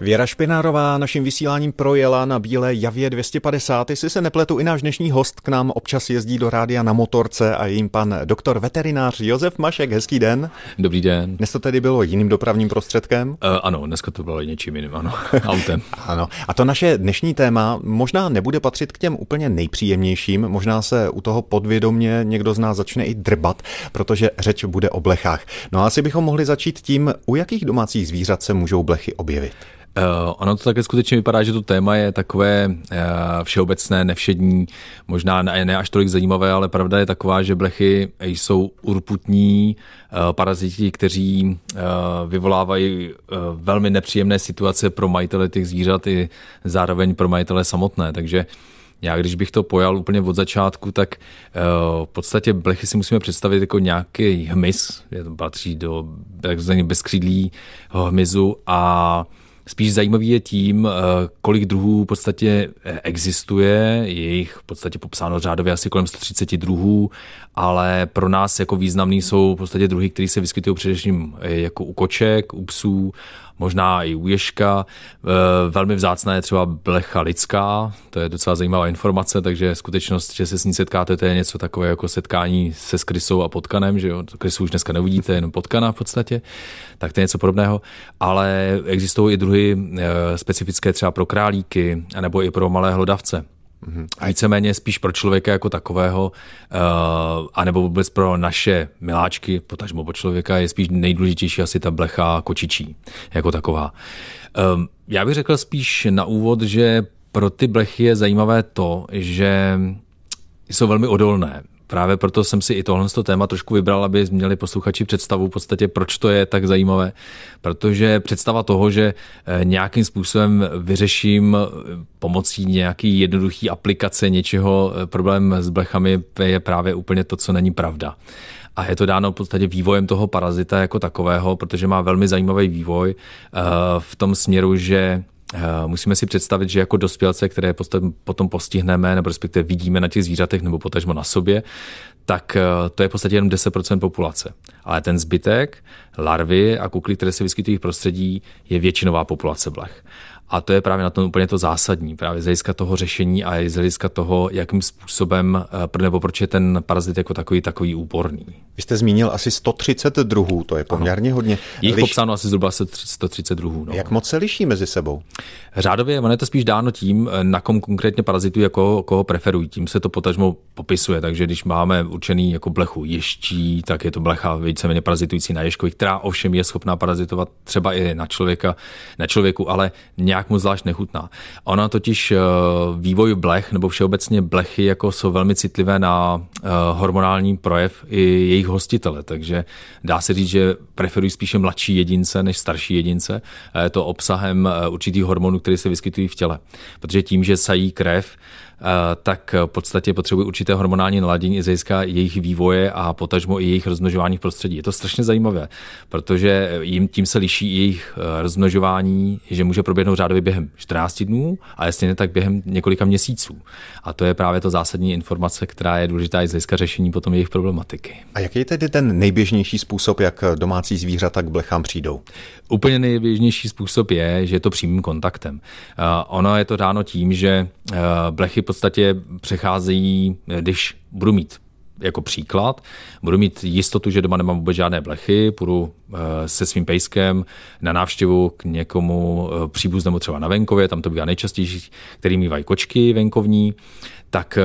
Věra Špinárová naším vysíláním projela na Bílé javě 250. Jestli se nepletu, i náš dnešní host k nám občas jezdí do rádia na motorce a jim pan doktor veterinář Josef Mašek. Hezký den. Dobrý den. Dnes to tedy bylo jiným dopravním prostředkem? Uh, ano, dneska to bylo něčím jiným, ano, autem. ano. A to naše dnešní téma možná nebude patřit k těm úplně nejpříjemnějším, možná se u toho podvědomně někdo z nás začne i drbat, protože řeč bude o blechách. No a asi bychom mohli začít tím, u jakých domácích zvířat se můžou blechy objevit. Uh, ono to také skutečně vypadá, že to téma je takové uh, všeobecné, nevšední, možná ne, ne až tolik zajímavé, ale pravda je taková, že blechy jsou urputní uh, paraziti, kteří uh, vyvolávají uh, velmi nepříjemné situace pro majitele těch zvířat i zároveň pro majitele samotné, takže já když bych to pojal úplně od začátku, tak uh, v podstatě blechy si musíme představit jako nějaký hmyz, je to patří do bezkřídlí hmyzu a Spíš zajímavý je tím, eh, kolik druhů v podstatě eh, existuje, je jich v podstatě popsáno řádově asi kolem 130 druhů, ale pro nás jako významný jsou v podstatě druhy, které se vyskytují především eh, jako u koček, u psů možná i u ježka. E, velmi vzácná je třeba blecha lidská, to je docela zajímavá informace, takže skutečnost, že se s ní setkáte, to je něco takové jako setkání se skrysou a potkanem, že jo, krysu už dneska neuvidíte, jenom potkana v podstatě, tak to je něco podobného, ale existují i druhy e, specifické třeba pro králíky, anebo i pro malé hlodavce. Mm-hmm. A víceméně spíš pro člověka jako takového, uh, anebo vůbec pro naše miláčky, potažmo po člověka, je spíš nejdůležitější asi ta blecha kočičí jako taková. Um, já bych řekl spíš na úvod, že pro ty blechy je zajímavé to, že jsou velmi odolné právě proto jsem si i tohle téma trošku vybral, aby měli posluchači představu v podstatě, proč to je tak zajímavé. Protože představa toho, že eh, nějakým způsobem vyřeším eh, pomocí nějaký jednoduchý aplikace něčeho eh, problém s blechami, je právě úplně to, co není pravda. A je to dáno v podstatě vývojem toho parazita jako takového, protože má velmi zajímavý vývoj v tom směru, že musíme si představit, že jako dospělce, které potom postihneme, nebo respektive vidíme na těch zvířatech nebo potažmo na sobě, tak eh, to je v podstatě jenom 10% populace. Ale ten zbytek, larvy a kukly, které se vyskytují v prostředí, je většinová populace blech. A to je právě na tom úplně to zásadní, právě z hlediska toho řešení a z hlediska toho, jakým způsobem, eh, nebo proč je ten parazit jako takový takový úporný. Vy jste zmínil asi 130 druhů, to je poměrně ano. hodně. Jich Liš... popsáno asi zhruba 130 druhů. No. Jak moc se liší mezi sebou? Řádově ono je to spíš dáno tím, eh, na kom konkrétně parazitují, jako koho preferují. Tím se to potažmo popisuje. Takže když máme určený jako blechu ještí, tak je to blecha víceméně parazitující na ješkovi, která ovšem je schopná parazitovat třeba i na člověka, na člověku, ale nějak nějak moc zvlášť nechutná. Ona totiž eh, vývoj blech nebo všeobecně blechy jako jsou velmi citlivé na eh, hormonální projev i jejich hostitele, takže dá se říct, že preferují spíše mladší jedince než starší jedince. Je to obsahem eh, určitých hormonů, které se vyskytují v těle. Protože tím, že sají krev, tak v podstatě potřebují určité hormonální naladění z jejich vývoje a potažmo i jejich rozmnožování v prostředí. Je to strašně zajímavé, protože jim tím se liší jejich eh, rozmnožování, že může proběhnout řádově během 14 dnů a jestli ne, tak během několika měsíců. A to je právě to zásadní informace, která je důležitá i z hlediska řešení potom jejich problematiky. A jaký je tedy ten nejběžnější způsob, jak domácí zvířata k blechám přijdou? Úplně nejběžnější způsob je, že je to přímým kontaktem. Uh, ono je to dáno tím, že uh, blechy podstatě přecházejí, když budu mít jako příklad. Budu mít jistotu, že doma nemám vůbec žádné blechy, půjdu se svým pejskem na návštěvu k někomu příbuznému třeba na venkově, tam to bývá nejčastější, který mývají kočky venkovní, tak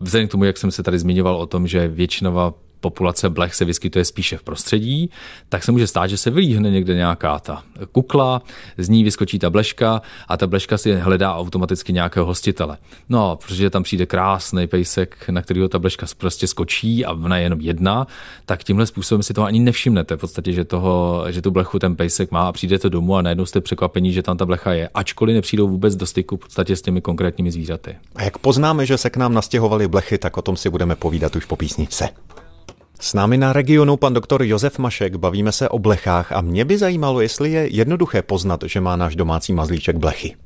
vzhledem k tomu, jak jsem se tady zmiňoval o tom, že většinová populace blech se vyskytuje spíše v prostředí, tak se může stát, že se vylíhne někde nějaká ta kukla, z ní vyskočí ta bleška a ta bleška si hledá automaticky nějakého hostitele. No, protože tam přijde krásný pejsek, na kterého ta bleška prostě skočí a ona je jenom jedna, tak tímhle způsobem si toho ani nevšimnete. V podstatě, že, toho, že tu blechu ten pejsek má a přijdete domů a najednou jste překvapení, že tam ta blecha je, ačkoliv nepřijdou vůbec do styku v podstatě s těmi konkrétními zvířaty. A jak poznáme, že se k nám nastěhovaly blechy, tak o tom si budeme povídat už po písničce. S námi na regionu pan doktor Josef Mašek, bavíme se o blechách a mě by zajímalo, jestli je jednoduché poznat, že má náš domácí mazlíček blechy.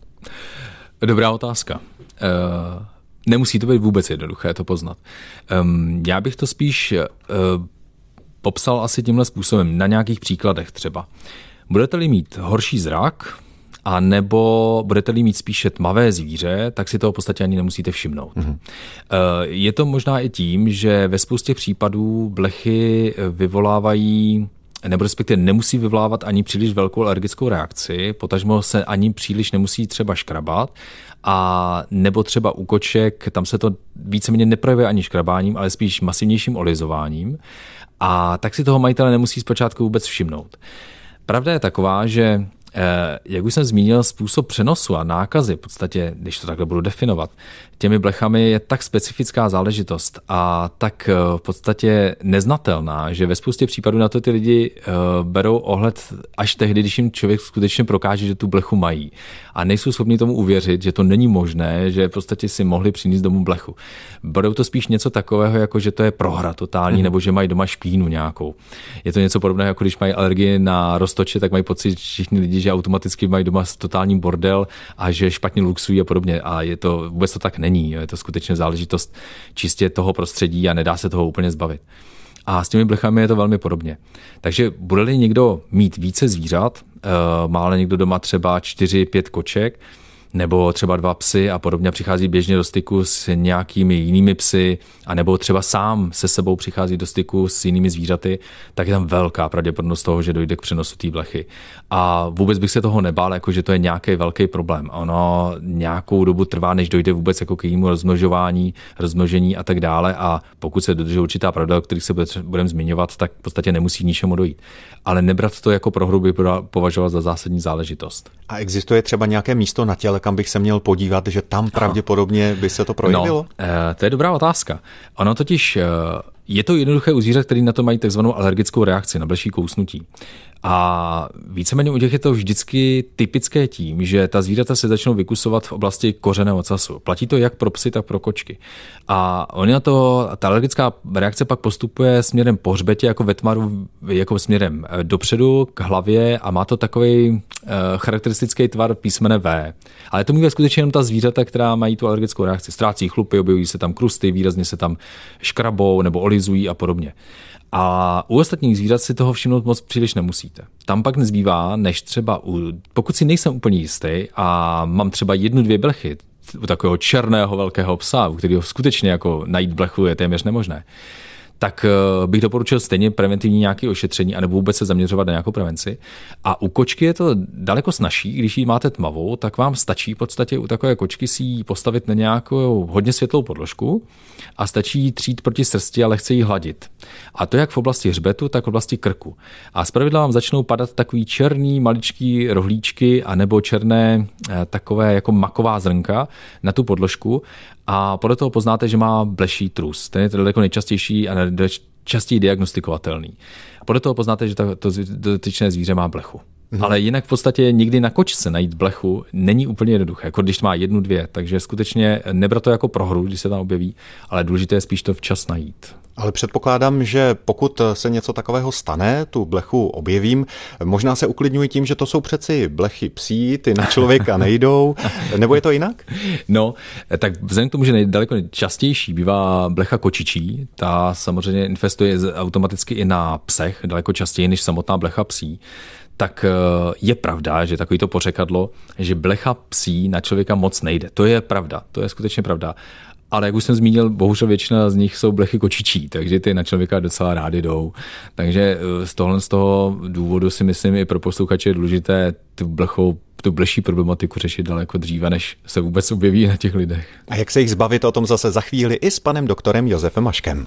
Dobrá otázka. Uh... Nemusí to být vůbec jednoduché to poznat. Um, já bych to spíš uh, popsal asi tímhle způsobem, na nějakých příkladech třeba. Budete-li mít horší zrak, a nebo budete-li mít spíše tmavé zvíře, tak si toho v podstatě ani nemusíte všimnout. Mm-hmm. Je to možná i tím, že ve spoustě případů blechy vyvolávají nebo respektive nemusí vyvolávat ani příliš velkou alergickou reakci, potažmo se ani příliš nemusí třeba škrabat, a nebo třeba u koček, tam se to víceméně neprojevuje ani škrabáním, ale spíš masivnějším olizováním a tak si toho majitele nemusí zpočátku vůbec všimnout. Pravda je taková, že jak už jsem zmínil, způsob přenosu a nákazy, v podstatě, když to takhle budu definovat, těmi blechami je tak specifická záležitost a tak eh, v podstatě neznatelná, že ve spoustě případů na to ty lidi eh, berou ohled až tehdy, když jim člověk skutečně prokáže, že tu blechu mají. A nejsou schopni tomu uvěřit, že to není možné, že v podstatě si mohli přinést domů blechu. Berou to spíš něco takového, jako že to je prohra totální, hmm. nebo že mají doma špínu nějakou. Je to něco podobného, jako když mají alergii na roztoče, tak mají pocit všichni lidi, že automaticky mají doma totální bordel a že špatně luxují a podobně. A je to vůbec to tak není. Je to skutečně záležitost čistě toho prostředí a nedá se toho úplně zbavit. A s těmi blechami je to velmi podobně. Takže bude-li někdo mít více zvířat, eh, má někdo doma třeba 4-5 koček, nebo třeba dva psy a podobně přichází běžně do styku s nějakými jinými psy, a nebo třeba sám se sebou přichází do styku s jinými zvířaty, tak je tam velká pravděpodobnost toho, že dojde k přenosu té blechy. A vůbec bych se toho nebál, jako že to je nějaký velký problém. Ono nějakou dobu trvá, než dojde vůbec jako k jejímu rozmnožování, rozmnožení a tak dále. A pokud se dodrží určitá pravda, o kterých se budeme zmiňovat, tak v podstatě nemusí ničemu dojít. Ale nebrat to jako prohru by považovat za zásadní záležitost. A existuje třeba nějaké místo na těle, kam bych se měl podívat, že tam pravděpodobně by se to projevilo? No, to je dobrá otázka. Ono totiž eh, je to jednoduché u zvířat, který na to mají takzvanou alergickou reakci na blžší kousnutí. A víceméně u těch je to vždycky typické tím, že ta zvířata se začnou vykusovat v oblasti kořené ocasu. Platí to jak pro psy, tak pro kočky. A oni na to, ta alergická reakce pak postupuje směrem po hřbetě jako ve tmaru, jako směrem eh, dopředu k hlavě a má to takový uh, charakteristický tvar písmene V. Ale to mluví skutečně jenom ta zvířata, která mají tu alergickou reakci. Ztrácí chlupy, objevují se tam krusty, výrazně se tam škrabou nebo olizují a podobně. A u ostatních zvířat si toho všimnout moc příliš nemusíte. Tam pak nezbývá, než třeba u, pokud si nejsem úplně jistý a mám třeba jednu, dvě blechy, u takového černého velkého psa, u kterého skutečně jako najít blechu je téměř nemožné, tak eh, bych doporučil stejně preventivní nějaké ošetření, anebo vůbec se zaměřovat na nějakou prevenci. A u kočky je to daleko snažší, když ji máte tmavou, tak vám stačí v podstatě u takové kočky si ji postavit na nějakou hodně světlou podložku a stačí ji třít proti srsti a lehce ji hladit. A to jak v oblasti hřbetu, tak v oblasti krku. A zpravidla vám začnou padat takový černý maličký rohlíčky a nebo černé eh, takové jako maková zrnka na tu podložku a podle toho poznáte, že má bleší trus. Ten je daleko nejčastější a častěji diagnostikovatelný. Podle toho poznáte, že to, to dotyčné zvíře má blechu. Mhm. Ale jinak v podstatě nikdy na kočce najít blechu není úplně jednoduché, jako když má jednu, dvě. Takže skutečně nebrat to jako prohru, když se tam objeví, ale důležité je spíš to včas najít. Ale předpokládám, že pokud se něco takového stane, tu blechu objevím, možná se uklidňuji tím, že to jsou přeci blechy psí, ty na člověka nejdou, nebo je to jinak? No, tak vzhledem k tomu, že daleko častější bývá blecha kočičí, ta samozřejmě infestuje automaticky i na psech, daleko častěji než samotná blecha psí, tak eh, je pravda, že takový to pořekadlo, že blecha psí na člověka moc nejde. To je pravda, to je skutečně pravda. Ale jak už jsem zmínil, bohužel většina z nich jsou blechy kočičí, takže ty na člověka docela rády jdou. Takže eh, z tohle z toho důvodu si myslím i pro posluchače je důležité tu blechou tu bleší problematiku řešit daleko dříve, než se vůbec objeví na těch lidech. A jak se jich zbavit, o tom zase za chvíli i s panem doktorem Josefem Maškem.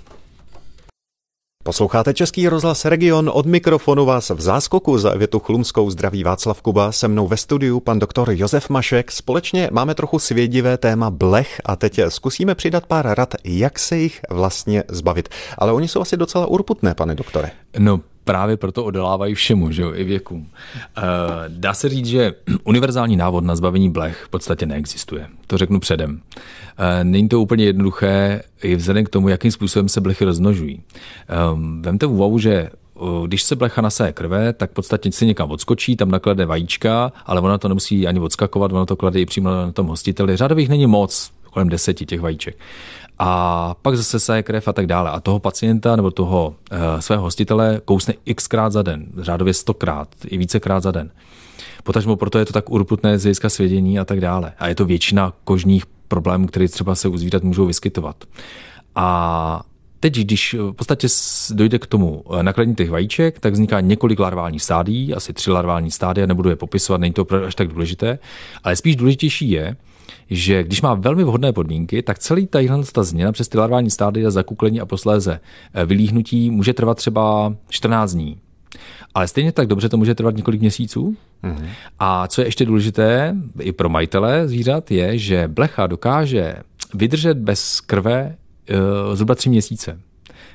Posloucháte Český rozhlas Region, od mikrofonu vás v záskoku za větu chlumskou zdraví Václav Kuba, se mnou ve studiu pan doktor Josef Mašek. Společně máme trochu svědivé téma blech a teď zkusíme přidat pár rad, jak se jich vlastně zbavit. Ale oni jsou asi docela urputné, pane doktore. No, právě proto odolávají všemu, že jo, i věkům. Eh, dá se říct, že univerzální návod na zbavení blech v podstatě neexistuje. To řeknu předem. Eh, není to úplně jednoduché i vzhledem k tomu, jakým způsobem se blechy rozmnožují. Ehm, vemte v úvahu, že když se blecha nasaje krve, tak v podstatě si někam odskočí, tam naklade vajíčka, ale ona to nemusí ani odskakovat, ona to klade i přímo na tom hostiteli. Řádových není moc, kolem deseti těch vajíček. A pak zase se krev a tak dále. A toho pacienta nebo toho uh, svého hostitele kousne xkrát za den, řádově stokrát, i vícekrát za den. Potažmo proto je to tak urputné z hlediska svědění a tak dále. A je to většina kožních problémů, které třeba se u zvířat můžou vyskytovat. A Teď, když v podstatě dojde k tomu eh, nakladení těch vajíček, tak vzniká několik larválních stádií, asi tři larvální stádia, nebudu je popisovat, není to až tak důležité, ale spíš důležitější je, že když má velmi vhodné podmínky, tak celý tadyhle ta změna přes ty larvální stádia, zakuklení a posléze eh, vylíhnutí může trvat třeba 14 dní. Ale stejně tak dobře to může trvat několik měsíců. Mm-hmm. A co je ještě důležité i pro majitele zvířat, je, že blecha dokáže vydržet bez krve uh, zhruba tři měsíce.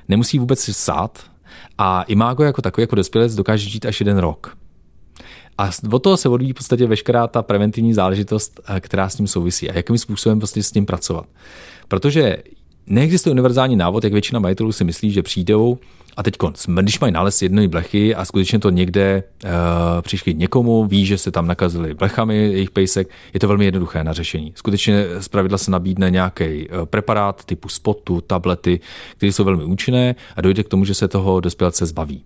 Nemusí vůbec sát a imágo jako takový, jako dospělec, dokáže žít až jeden rok. A od toho se odvíjí v podstatě veškerá ta preventivní záležitost, eh, která s tím souvisí a jakým způsobem prostě s tím pracovat. Protože neexistuje univerzální návod, jak většina majitelů si myslí, že přijdou a teď konc, když mají nález jedné blechy a skutečně to někde uh, přišli někomu, ví, že se tam nakazili blechami jejich pejsek, je to velmi jednoduché na řešení. Skutečně z pravidla se nabídne nějaký uh, preparát typu spotu, tablety, které jsou velmi účinné a dojde k tomu, že se toho dospělce zbaví.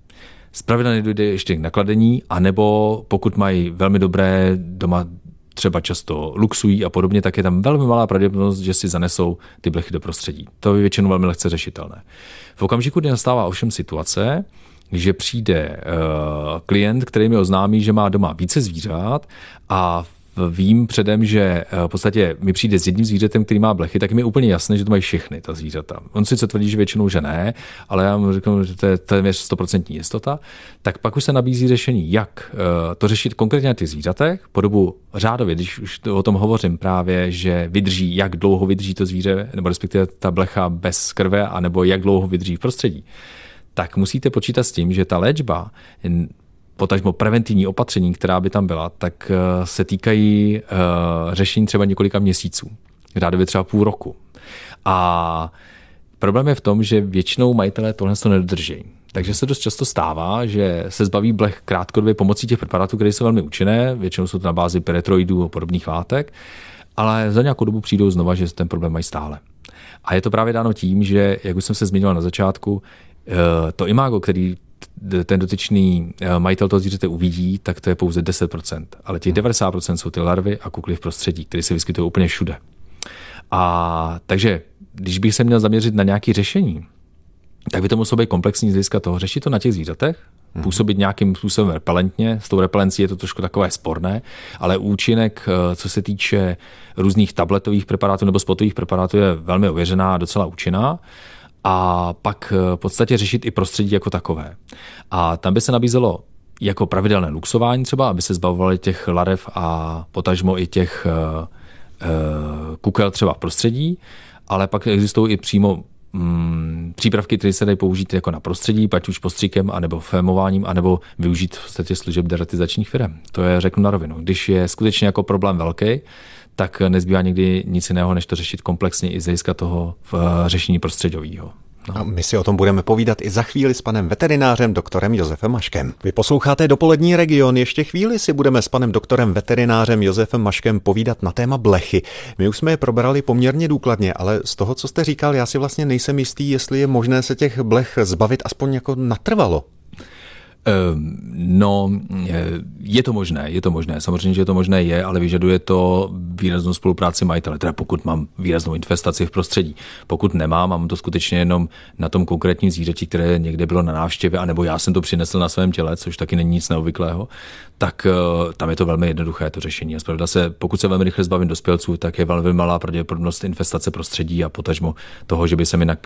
Zpravidla nedojde ještě k nakladení, anebo pokud mají velmi dobré doma třeba často luxují a podobně, tak je tam velmi malá pravděpodobnost, že si zanesou ty blechy do prostředí. To je většinou velmi lehce řešitelné. V okamžiku, kdy nastává ovšem situace, že přijde uh, klient, který mi oznámí, že má doma více zvířat a vím předem, že eh, v podstatě mi přijde s jedním zvířetem, který má blechy, tak mi je úplně jasné, že to mají všechny ta zvířata. On si co tvrdí, že většinou, že ne, ale já mu řeknu, že to je téměř 100% jistota. Tak pak už se nabízí řešení, jak eh, to řešit konkrétně na těch zvířatech, po dobu řádově, když už o tom hovořím právě, že vydrží, jak dlouho vydrží to zvíře, nebo respektive ta blecha bez krve, anebo jak dlouho vydrží v prostředí tak musíte počítat s tím, že ta léčba potažmo preventivní opatření, která by tam byla, tak eh, se týkají uh, řešení třeba několika měsíců, řádově třeba půl roku. A problém je v tom, že většinou majitelé tohle to nedodrží. Takže se dost často stává, že se zbaví blech krátkodobě pomocí těch preparátů, které jsou velmi účinné, většinou jsou to na bázi peretroidů a podobných látek, ale za nějakou dobu přijdou znova, že ten problém mají stále. A je to právě dáno tím, že, jak už jsem se zmiňoval na začátku, eh, to imágo, který ten dotyčný eh, majitel toho zvířete uvidí, tak to je pouze 10%. Ale těch 90% jsou ty larvy a kukly v prostředí, které se vyskytují úplně všude. A takže, když bych se měl zaměřit na nějaké řešení, tak by to muselo být komplexní z hlediska toho. Řešit to na těch zvířatech, hmm. působit nějakým způsobem repelentně. S tou repelencí je to trošku takové sporné, ale účinek, eh, co se týče různých tabletových preparátů nebo spotových preparátů, je velmi ověřená a docela účinná a pak eh, v podstatě řešit i prostředí jako takové. A tam by se nabízelo jako pravidelné luxování třeba, aby se zbavovali těch larev a potažmo i těch uh, uh, kukel třeba prostředí, ale pak existují i přímo mm, přípravky, které se dají použít jako na prostředí, ať už postříkem, anebo fémováním, anebo využít v podstatě služeb deratizačních firm. To je řeknu na rovinu. Když je skutečně jako problém velký, tak nezbývá nikdy nic jiného, než to řešit komplexně i z hlediska toho v eh, řešení prostředového. No. A my si o tom budeme povídat i za chvíli s panem veterinářem doktorem Josefem Maškem. Vy posloucháte dopolední region, ještě chvíli si budeme s panem doktorem veterinářem Josefem Maškem povídat na téma blechy. My už jsme je probrali poměrně důkladně, ale z toho, co jste říkal, já si vlastně nejsem jistý, jestli je možné se těch blech zbavit aspoň jako natrvalo. Ehm, no, je to možné, je to možné. Samozřejmě, že to možné je, ale vyžaduje to výraznou spolupráci majitele, teda pokud mám výraznou infestaci v prostředí. Pokud nemám, mám to skutečně jenom na tom konkrétním zvířeti, které někde bylo na návštěvě, anebo já jsem to přinesl na svém těle, což taky není nic neobvyklého, tak eh, tam je to velmi jednoduché to řešení. A se, pokud se velmi rychle zbavím dospělců, tak je velmi malá pravděpodobnost infestace prostředí a potažmo toho, že by se mi eh,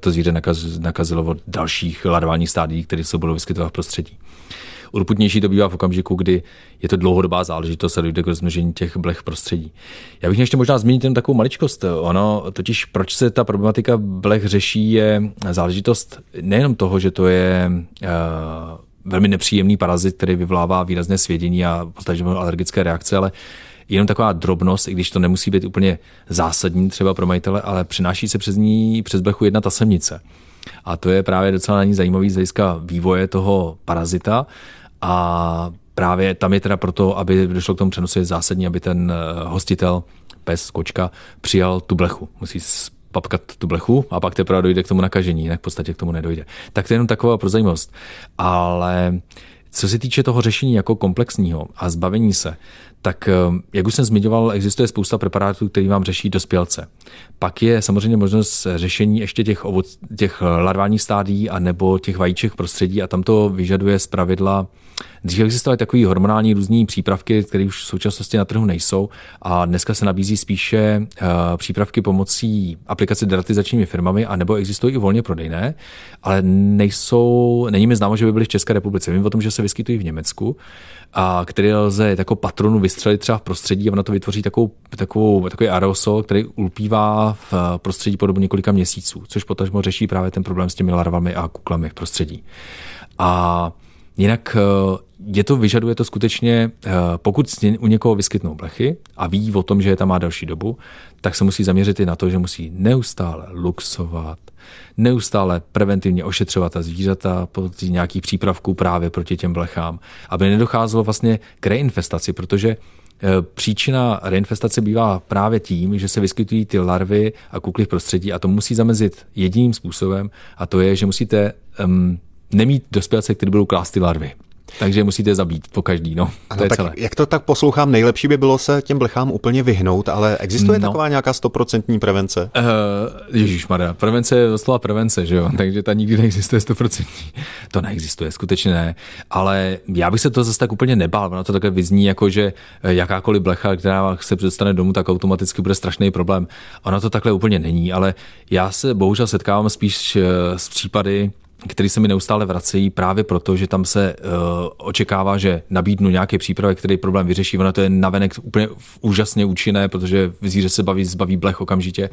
to zvíře nakaz, nakazilo od dalších larválních stádií, které se budou vyskytovat v prostředí. Urputnější to bývá v okamžiku, kdy je to dlouhodobá záležitost a dojde k rozmnožení těch blech prostředí. Já bych ještě možná zmínit jen takovou maličkost. Ono, totiž proč se ta problematika blech řeší, je záležitost nejenom toho, že to je uh, velmi nepříjemný parazit, který vyvolává výrazné svědění a podstatě alergické reakce, ale jenom taková drobnost, i když to nemusí být úplně zásadní třeba pro majitele, ale přináší se přes ní přes blechu jedna ta semnice. A to je právě docela na ní zajímavý z hlediska vývoje toho parazita a právě tam je teda proto, aby došlo k tomu přenosu, je zásadní, aby ten eh, hostitel pes, kočka, přijal tu blechu. Musí papkat tu blechu a pak teprve dojde k tomu nakažení, jinak v podstatě k tomu nedojde. Tak to je jenom taková pro zajímavost. Ale co se týče toho řešení jako komplexního a zbavení se, tak eh, jak už jsem zmiňoval, existuje spousta preparátů, který vám řeší dospělce. Pak je samozřejmě možnost řešení ještě těch, ovoc, těch larválních stádí a nebo těch vajíček prostředí a tam to vyžaduje z pravidla Dřív existovaly takové hormonální různé přípravky, které už v současnosti na trhu nejsou a dneska se nabízí spíše uh, přípravky pomocí aplikace deratizačními firmami a nebo existují i volně prodejné, ale nejsou, není mi známo, že by byly v České republice. Vím o tom, že se vyskytují v Německu a který lze jako patronu vystřelit třeba v prostředí a ono to vytvoří takovou, takovou, takový aerosol, který ulpívá v prostředí po dobu několika měsíců, což potažmo řeší právě ten problém s těmi larvami a kuklami v prostředí. A Jinak eh, je to, vyžaduje to skutečně, eh, pokud u někoho vyskytnou blechy a ví o tom, že je tam má další dobu, tak se musí zaměřit i na to, že musí neustále luxovat, neustále preventivně ošetřovat ta zvířata pod nějaký přípravků právě proti těm blechám, aby nedocházelo vlastně k reinfestaci, protože eh, Příčina reinfestace bývá právě tím, že se vyskytují ty larvy a kukly v prostředí a to musí zamezit jediným způsobem a to je, že musíte um, nemít dospělce, který budou klást ty larvy. Takže musíte zabít po každý, no. Ano, to je tak celé. Jak to tak poslouchám, nejlepší by bylo se těm blechám úplně vyhnout, ale existuje no. taková nějaká stoprocentní prevence? Uh, Ježíš prevence je doslova prevence, že jo? Takže ta nikdy neexistuje stoprocentní. To neexistuje, skutečně ne. Ale já bych se to zase tak úplně nebál, ono to takhle vyzní, jako že eh, jakákoliv blecha, která se dostane domů, tak automaticky bude strašný problém. Ono to takhle úplně není, ale já se bohužel setkávám spíš eh, s případy, který se mi neustále vracejí právě proto, že tam se uh, očekává, že nabídnu nějaký přípravek, který problém vyřeší. Ono to je navenek úplně úžasně účinné, protože zvíře se baví, zbaví blech okamžitě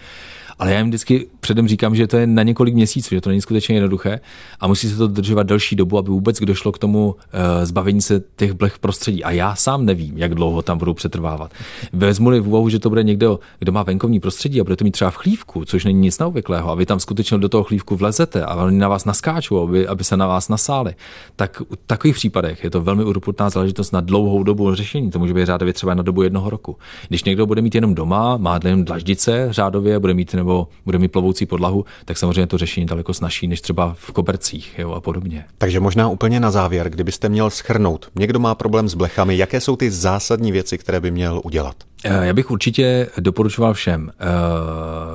ale já jim vždycky předem říkám, že to je na několik měsíců, že to není skutečně jednoduché a musí se to dodržovat delší dobu, aby vůbec došlo k tomu uh, zbavení se těch blech v prostředí. A já sám nevím, jak dlouho tam budou přetrvávat. Vezmu-li v úvahu, že to bude někdo, kdo má venkovní prostředí a bude to mít třeba v chlívku, což není nic neobvyklého, a vy tam skutečně do toho chlívku vlezete a oni na vás naskáčou, aby, aby se na vás nasáli, tak v takových případech je to velmi urputná záležitost na dlouhou dobu řešení. To může být řádově třeba na dobu jednoho roku. Když někdo bude mít jenom doma, má jenom dlaždice řádově, bude mít nebo bude mít plovoucí podlahu, tak samozřejmě to řešení daleko snažší než třeba v kobercích jo, a podobně. Takže možná úplně na závěr, kdybyste měl schrnout, někdo má problém s blechami, jaké jsou ty zásadní věci, které by měl udělat? Eh, já bych určitě doporučoval všem, eh,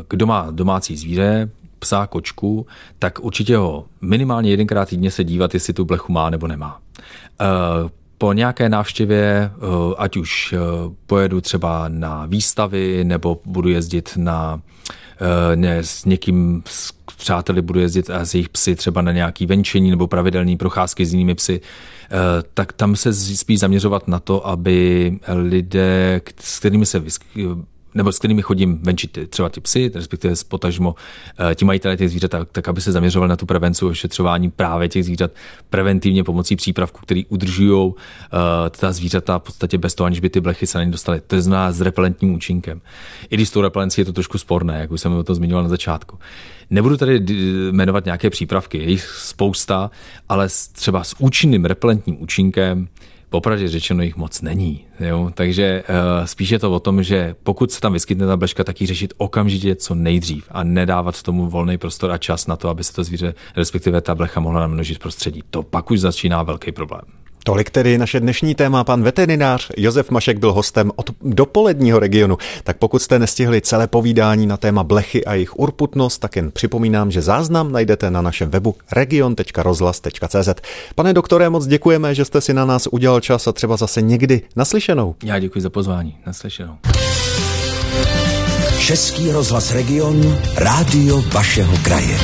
kdo má domácí zvíře, psa, kočku, tak určitě ho minimálně jedenkrát týdně se dívat, jestli tu blechu má nebo nemá. Eh, po nějaké návštěvě, ať už pojedu třeba na výstavy nebo budu jezdit na Eh, ne, s někým, s přáteli budu jezdit a s jejich psy třeba na nějaký venčení nebo pravidelné procházky s jinými psy, eh, tak tam se spíš zaměřovat na to, aby lidé, s kterými se nebo s kterými chodím venčit třeba ty psy, respektive potažmo eh, ti majitelé těch zvířat, tak, tak aby se zaměřoval na tu prevenci ošetřování právě těch zvířat preventivně pomocí přípravků, který udržují uh, ta zvířata v podstatě bez toho, aniž by ty blechy se na ně dostaly. To znamená s repelentním účinkem. I když s tou repelencí je to trošku sporné, jak už jsem o to zmiňoval na začátku. Nebudu tady jmenovat nějaké přípravky, je jich spousta, ale třeba s účinným repelentním účinkem Popravdě řečeno jich moc není. Jo? Takže uh, spíš je to o tom, že pokud se tam vyskytne ta bleška, tak ji řešit okamžitě co nejdřív a nedávat tomu volný prostor a čas na to, aby se to zvíře, respektive ta blecha mohla namnožit v prostředí. To pak už začíná velký problém. Tolik tedy naše dnešní téma. Pan veterinář Josef Mašek byl hostem od dopoledního regionu. Tak pokud jste nestihli celé povídání na téma blechy a jejich urputnost, tak jen připomínám, že záznam najdete na našem webu region.rozhlas.cz. Pane doktore, moc děkujeme, že jste si na nás udělal čas a třeba zase někdy naslyšenou. Já děkuji za pozvání. Naslyšenou. Český rozhlas Region, rádio vašeho kraje.